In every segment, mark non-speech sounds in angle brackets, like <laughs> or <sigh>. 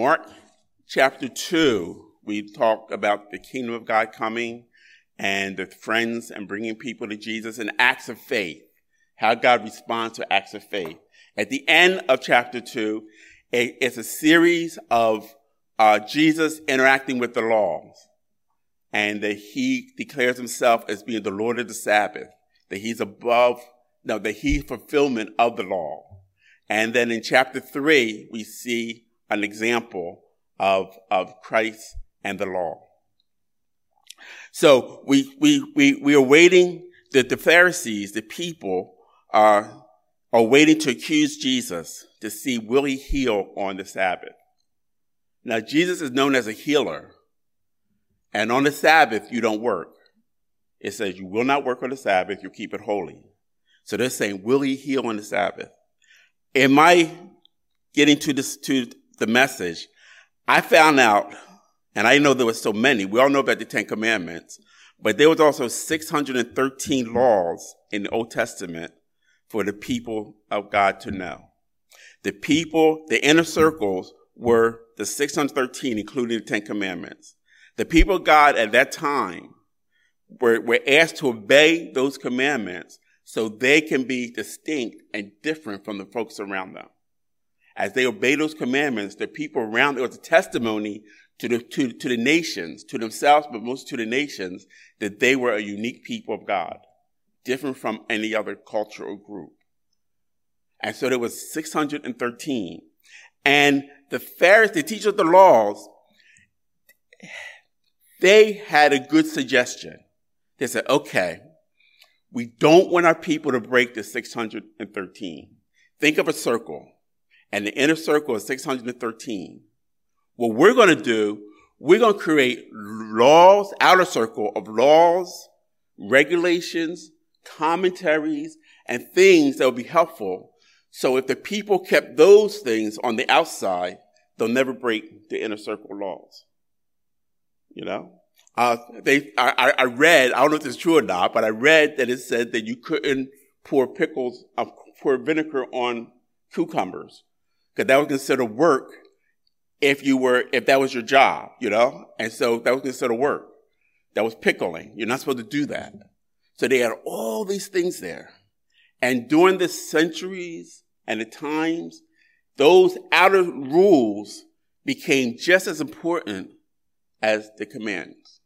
Mark chapter 2, we talk about the kingdom of God coming and the friends and bringing people to Jesus and acts of faith, how God responds to acts of faith. At the end of chapter 2, it's a series of uh, Jesus interacting with the laws and that he declares himself as being the Lord of the Sabbath, that he's above, no, that he's fulfillment of the law. And then in chapter three, we see an example of, of Christ and the law. So we, we, we, we are waiting that the Pharisees, the people are, are waiting to accuse Jesus to see will he heal on the Sabbath. Now Jesus is known as a healer. And on the Sabbath, you don't work. It says you will not work on the Sabbath, you keep it holy. So they're saying, will he heal on the Sabbath? Am I getting to this, to the message, I found out, and I know there were so many, we all know about the Ten Commandments, but there was also 613 laws in the Old Testament for the people of God to know. The people, the inner circles were the 613, including the Ten Commandments. The people of God at that time were, were asked to obey those commandments so they can be distinct and different from the folks around them. As they obey those commandments, the people around, it was a testimony to the, to, to the nations, to themselves, but most to the nations, that they were a unique people of God, different from any other culture or group. And so there was 613. And the Pharisees, the teachers of the laws, they had a good suggestion. They said, okay, we don't want our people to break the 613. Think of a circle, and the inner circle is 613. What we're going to do, we're going to create laws, outer circle of laws, regulations, commentaries, and things that will be helpful. So if the people kept those things on the outside, they'll never break the inner circle laws. You know, uh, they, I, I read, I don't know if it's true or not, but I read that it said that you couldn't pour pickles, uh, pour vinegar on cucumbers because that was considered work if you were, if that was your job, you know? And so that was considered work. That was pickling. You're not supposed to do that. So they had all these things there. And during the centuries and the times, those outer rules became just as important as the commands,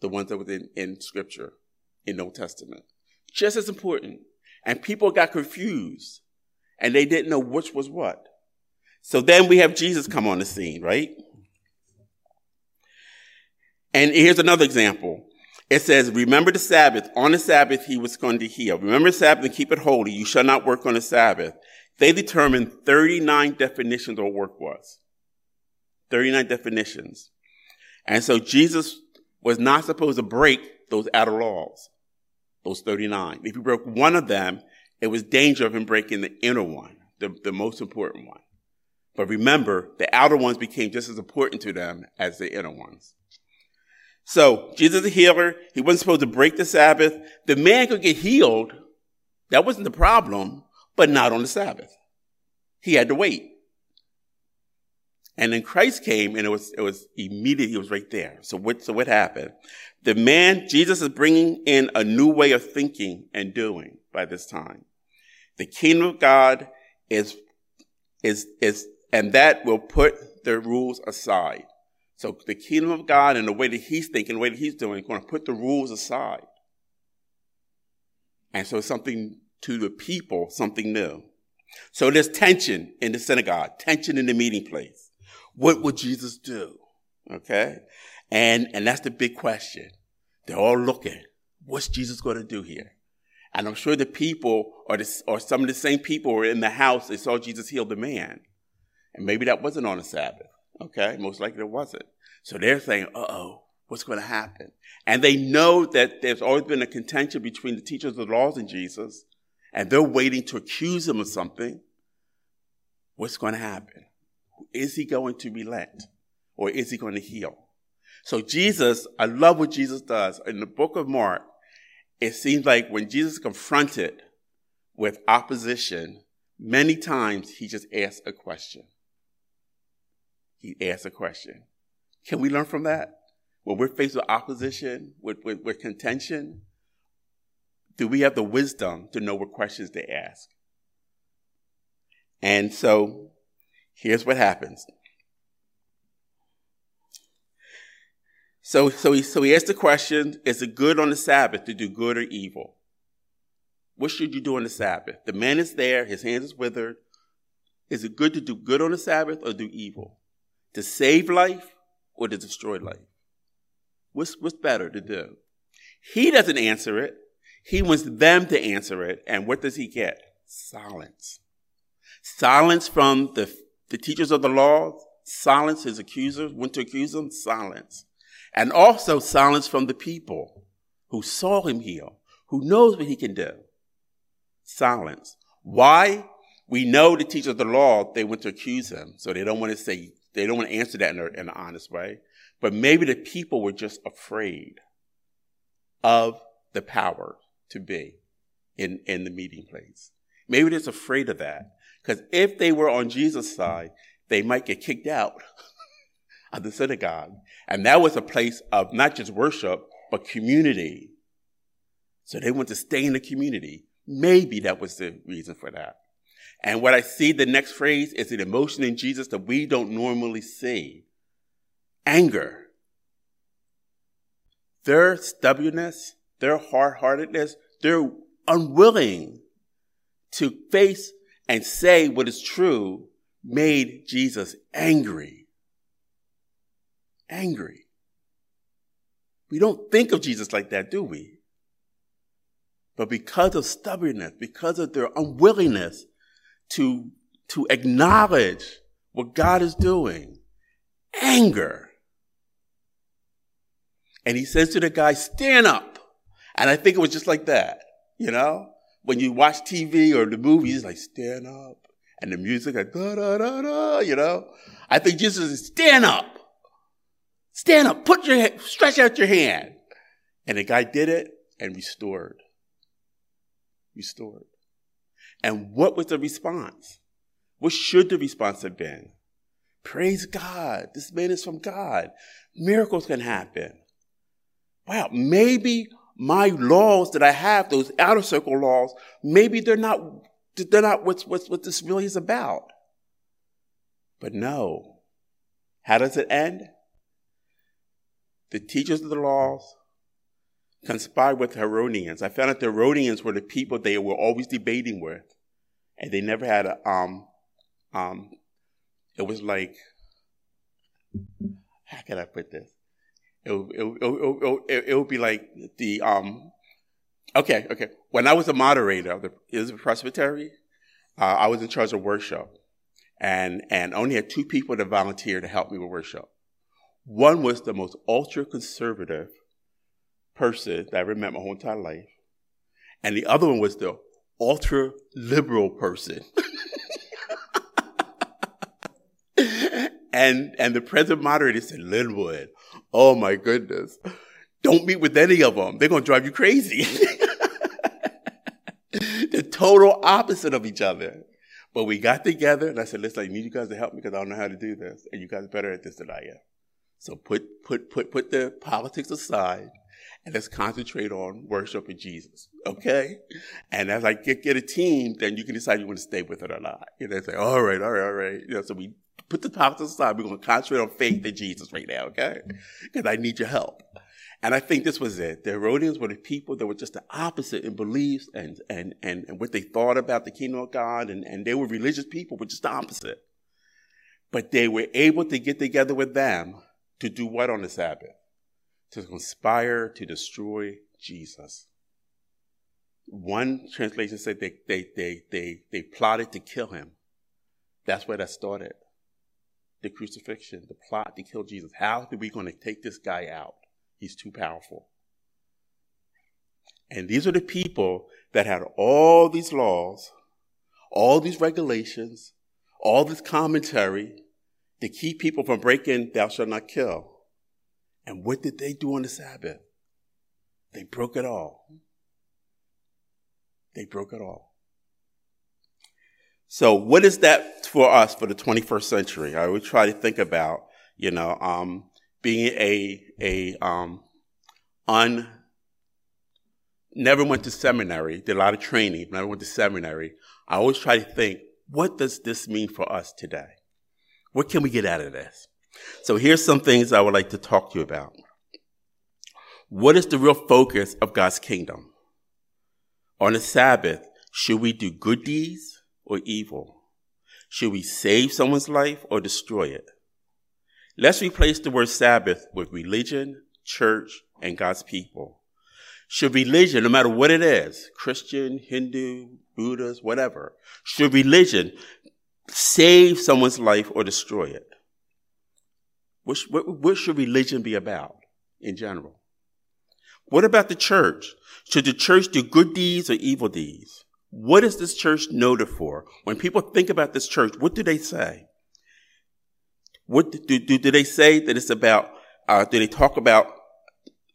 the ones that were in, in scripture, in the Old Testament. Just as important. And people got confused and they didn't know which was what. So then we have Jesus come on the scene, right? And here's another example. It says, remember the Sabbath. On the Sabbath, he was going to heal. Remember the Sabbath and keep it holy. You shall not work on the Sabbath. They determined 39 definitions of what work was. 39 definitions. And so Jesus was not supposed to break those outer laws, those 39. If he broke one of them, it was danger of him breaking the inner one, the, the most important one. But remember, the outer ones became just as important to them as the inner ones. So, Jesus a healer. He wasn't supposed to break the Sabbath. The man could get healed. That wasn't the problem, but not on the Sabbath. He had to wait. And then Christ came and it was, it was immediate. He was right there. So what, so what happened? The man, Jesus is bringing in a new way of thinking and doing by this time. The kingdom of God is, is, is, and that will put the rules aside. So the kingdom of God and the way that he's thinking, the way that he's doing, is going to put the rules aside. And so something to the people, something new. So there's tension in the synagogue, tension in the meeting place. What would Jesus do? Okay. And, and that's the big question. They're all looking. What's Jesus going to do here? And I'm sure the people or, the, or some of the same people were in the house. They saw Jesus heal the man. And maybe that wasn't on a Sabbath. Okay. Most likely it wasn't. So they're saying, uh oh, what's going to happen? And they know that there's always been a contention between the teachers of the laws and Jesus, and they're waiting to accuse him of something. What's going to happen? Is he going to relent or is he going to heal? So Jesus, I love what Jesus does. In the book of Mark, it seems like when Jesus confronted with opposition, many times he just asks a question. he asked a question. Can we learn from that? When we're faced with opposition, with, with, with contention, do we have the wisdom to know what questions to ask? And so here's what happens. So, so he, so he asked the question, is it good on the Sabbath to do good or evil? What should you do on the Sabbath? The man is there, his hands is withered. Is it good to do good on the Sabbath or do evil? To save life or to destroy life? What's, what's better to do? He doesn't answer it. He wants them to answer it. And what does he get? Silence. Silence from the, the teachers of the law. Silence his accusers. Went to accuse him. Silence. And also silence from the people who saw him heal, who knows what he can do. Silence. Why? We know the teachers of the law, they went to accuse him. So they don't want to say, they don't want to answer that in, a, in an honest way. But maybe the people were just afraid of the power to be in, in the meeting place. Maybe they're afraid of that. Because if they were on Jesus' side, they might get kicked out <laughs> of the synagogue. And that was a place of not just worship, but community. So they want to stay in the community. Maybe that was the reason for that. And what I see the next phrase is an emotion in Jesus that we don't normally see anger. Their stubbornness, their hard heartedness, they're unwilling to face and say what is true made Jesus angry. Angry. We don't think of Jesus like that, do we? But because of stubbornness, because of their unwillingness to, to acknowledge what God is doing, anger. And he says to the guy, stand up. And I think it was just like that, you know? When you watch TV or the movies, like, stand up. And the music, like, da da da da, you know? I think Jesus is, stand up. Stand up. Put your, stretch out your hand. And the guy did it and restored. Restored. And what was the response? What should the response have been? Praise God. This man is from God. Miracles can happen. Wow, maybe my laws that I have, those outer circle laws, maybe they're not, they're not what's, what's, what this really is about. But no. How does it end? The teachers of the laws conspired with Herodians. I found out the Herodians were the people they were always debating with. And they never had a, um, um, it was like, how can I put this? It, it, it, it, it would be like the, um, okay, okay. When I was a moderator of the Elizabeth Presbytery, uh, I was in charge of worship and, and only had two people to volunteer to help me with worship. One was the most ultra conservative person that I ever met my whole entire life. And the other one was the ultra liberal person. <laughs> and and the president moderator said, Linwood, oh my goodness, don't meet with any of them. They're gonna drive you crazy. <laughs> the total opposite of each other. But we got together and I said, listen, I need you guys to help me because I don't know how to do this. And you guys are better at this than I am. So put put put put the politics aside and let's concentrate on worship of Jesus. Okay? And as I get, get a team, then you can decide you want to stay with it or not. You know, say, all right, all right, all right. You know, so we put the politics aside. We're going to concentrate on faith in Jesus right now. Okay? Because I need your help. And I think this was it. The Herodians were the people that were just the opposite in beliefs and, and, and, and what they thought about the kingdom of God. And, and they were religious people, but just the opposite. But they were able to get together with them to do what on the Sabbath? to conspire to destroy Jesus. One translation said they, they, they, they, they plotted to kill him. That's where that started. The crucifixion, the plot to kill Jesus. How are we going to take this guy out? He's too powerful. And these are the people that had all these laws, all these regulations, all this commentary to keep people from breaking, thou shalt not kill. And what did they do on the Sabbath? They broke it all. They broke it all. So what is that for us for the 21st century? I would try to think about, you know, um, being a, a, um, un, never went to seminary, did a lot of training, never went to seminary. I always try to think, what does this mean for us today? What can we get out of this? So here's some things I would like to talk to you about. What is the real focus of God's kingdom? On the Sabbath, should we do good deeds or evil? Should we save someone's life or destroy it? Let's replace the word Sabbath with religion, church, and God's people. Should religion, no matter what it is, Christian, Hindu, Buddhist, whatever, should religion save someone's life or destroy it? What, what, what should religion be about in general? What about the church? Should the church do good deeds or evil deeds? What is this church noted for? When people think about this church, what do they say? What do, do, do they say that it's about, uh, do they talk about,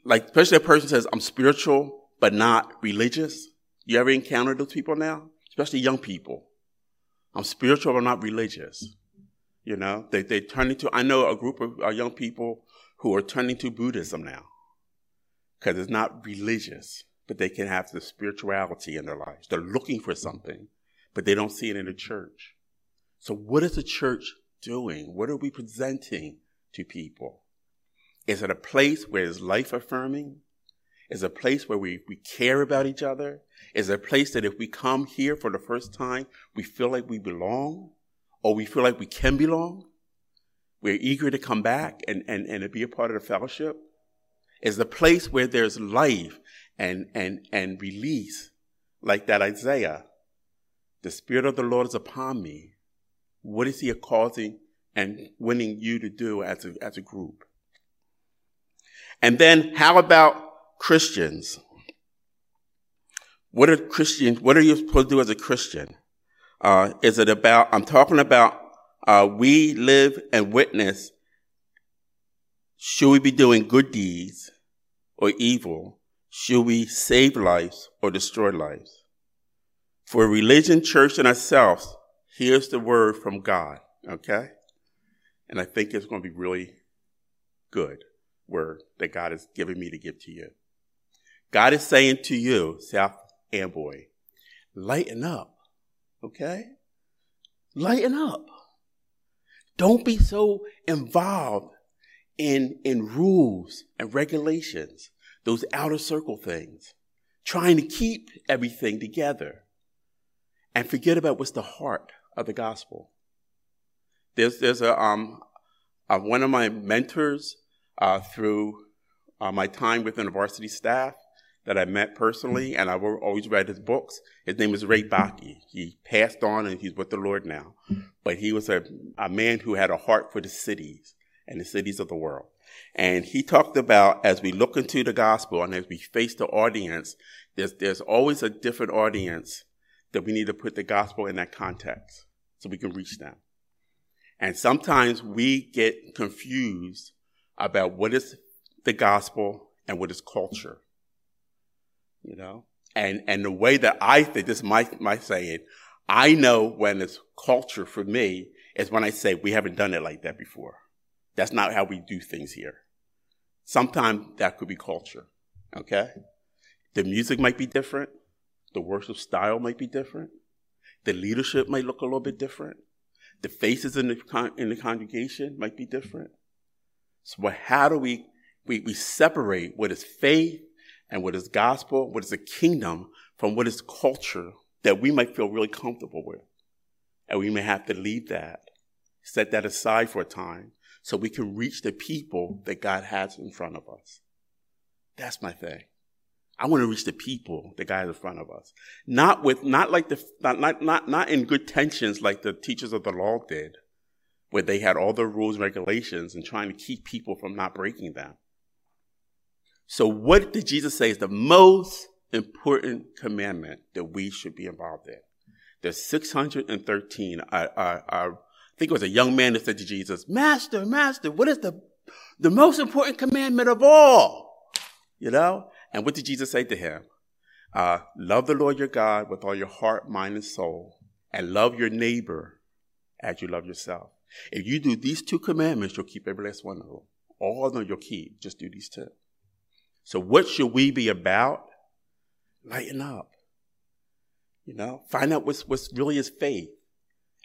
like, especially a person says, I'm spiritual, but not religious? You ever encounter those people now? Especially young people. I'm spiritual, but not religious. You know, they, they turn into, I know a group of uh, young people who are turning to Buddhism now because it's not religious, but they can have the spirituality in their lives. They're looking for something, but they don't see it in the church. So what is the church doing? What are we presenting to people? Is it a place where it's life affirming? Is a place where we, we care about each other? Is a place that if we come here for the first time, we feel like we belong or we feel like we can belong? We're eager to come back and, and, and to be a part of the fellowship? is the place where there's life and, and, and release, like that Isaiah. The Spirit of the Lord is upon me. What is He causing and winning you to do as a, as a group? And then how about Christians? What are Christians, what are you supposed to do as a Christian? Uh, is it about, I'm talking about, uh, we live and witness. Should we be doing good deeds? or evil? Should we save lives or destroy lives? For religion, church, and ourselves, here's the word from God, okay? And I think it's going to be really good word that God has given me to give to you. God is saying to you, South Amboy, lighten up, okay? Lighten up. Don't be so involved in, in rules and regulations, those outer circle things, trying to keep everything together and forget about what's the heart of the gospel. There's, there's a, um, uh, one of my mentors uh, through uh, my time with InterVarsity staff that I met personally, and I've always read his books. His name is Ray Bakke. He passed on and he's with the Lord now. But he was a, a man who had a heart for the cities and the cities of the world. And he talked about as we look into the gospel and as we face the audience, there's, there's always a different audience that we need to put the gospel in that context so we can reach them. And sometimes we get confused about what is the gospel and what is culture. You know? And, and the way that I think, this is my, my saying, I know when it's culture for me is when I say we haven't done it like that before. That's not how we do things here. Sometimes that could be culture. Okay? The music might be different. The worship style might be different. The leadership might look a little bit different. The faces in the, con- in the congregation might be different. So how do we, we, we separate what is faith and what is gospel, what is the kingdom from what is culture that we might feel really comfortable with? And we may have to leave that, set that aside for a time so we can reach the people that God has in front of us. That's my thing. I want to reach the people that God has in front of us. Not with, not like the, not, not, not, not in good tensions like the teachers of the law did, where they had all the rules and regulations and trying to keep people from not breaking them. So what did Jesus say is the most important commandment that we should be involved in? There's 613 are, are, are I think it was a young man that said to Jesus, Master, Master, what is the, the most important commandment of all? You know? And what did Jesus say to him? Uh, love the Lord your God with all your heart, mind, and soul, and love your neighbor as you love yourself. If you do these two commandments, you'll keep every last one of them. All of them you'll keep. Just do these two. So what should we be about? Lighten up. You know, find out what's, what's really is faith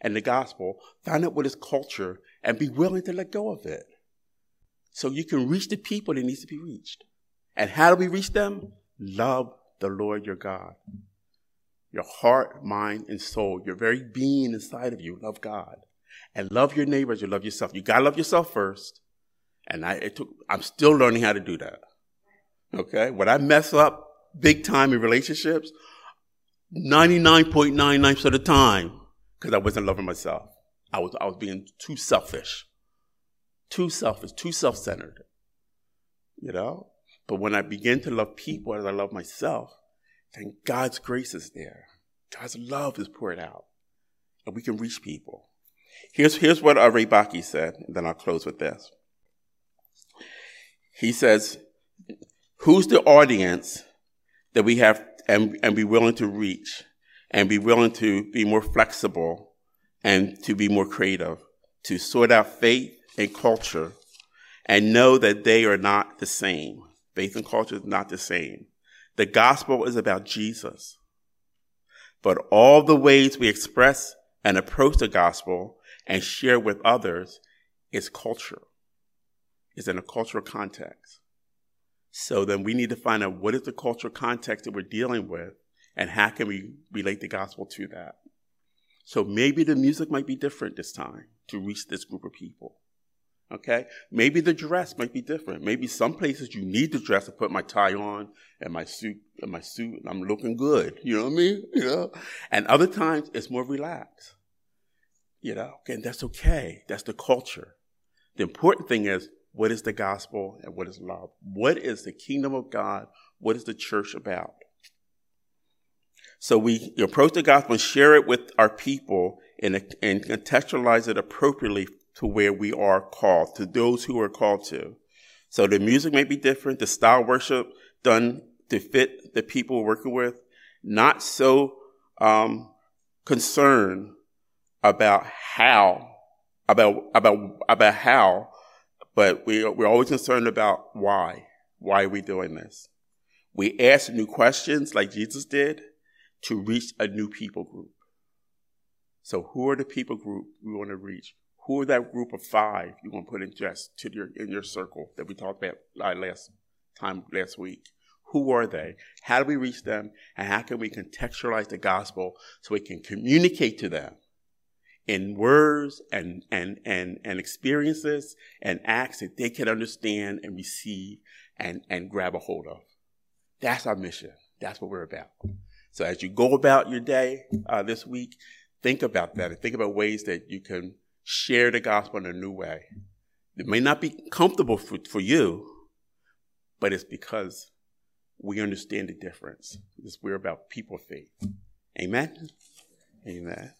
and the gospel. Find out what is culture and be willing to let go of it. So you can reach the people that needs to be reached. And how do we reach them? Love the Lord your God. Your heart, mind, and soul, your very being inside of you, love God. And love your neighbors, you love yourself. You gotta love yourself first. And I, it took, I'm still learning how to do that. Okay? When I mess up big time in relationships, 99.99% of the time, because I wasn't loving myself. I was, I was being too selfish. Too selfish, too self-centered. You know? But when I begin to love people as I love myself, then God's grace is there. God's love is poured out. And we can reach people. Here's, here's what Ray Bakke said, and then I'll close with this. He says, who's the audience that we have and, and be willing to reach and be willing to be more flexible and to be more creative, to sort out faith and culture and know that they are not the same. Faith and culture is not the same. The gospel is about Jesus. But all the ways we express and approach the gospel and share with others is culture, is in a cultural context. So then we need to find out what is the cultural context that we're dealing with and how can we relate the gospel to that. So maybe the music might be different this time to reach this group of people. Okay? Maybe the dress might be different. Maybe some places you need the dress to put my tie on and my suit and my suit and I'm looking good. You know what I mean? <laughs> You know? And other times it's more relaxed. You know, and that's okay. That's the culture. The important thing is what is the gospel and what is love? What is the kingdom of God? What is the church about? So we approach the gospel and share it with our people and, and contextualize it appropriately to where we are called, to those who are called to. So the music may be different, the style worship done to fit the people we're working with, not so um, concerned about how, about about about how, but we we're always concerned about why. Why are we doing this? We ask new questions like Jesus did to reach a new people group. So who are the people group we want to reach? Who are that group of five you want to put in just to your in your circle that we talked about uh, last time last week? Who are they? How do we reach them? And how can we contextualize the gospel so we can communicate to them in words and, and, and, and experiences and acts that they can understand and receive and, and grab a hold of? That's our mission. That's what we're about. So as you go about your day uh, this week, think about that and think about ways that you can share the gospel in a new way. It may not be comfortable for, for you, but it's because we understand the difference. Because we're about people faith. Amen? Amen.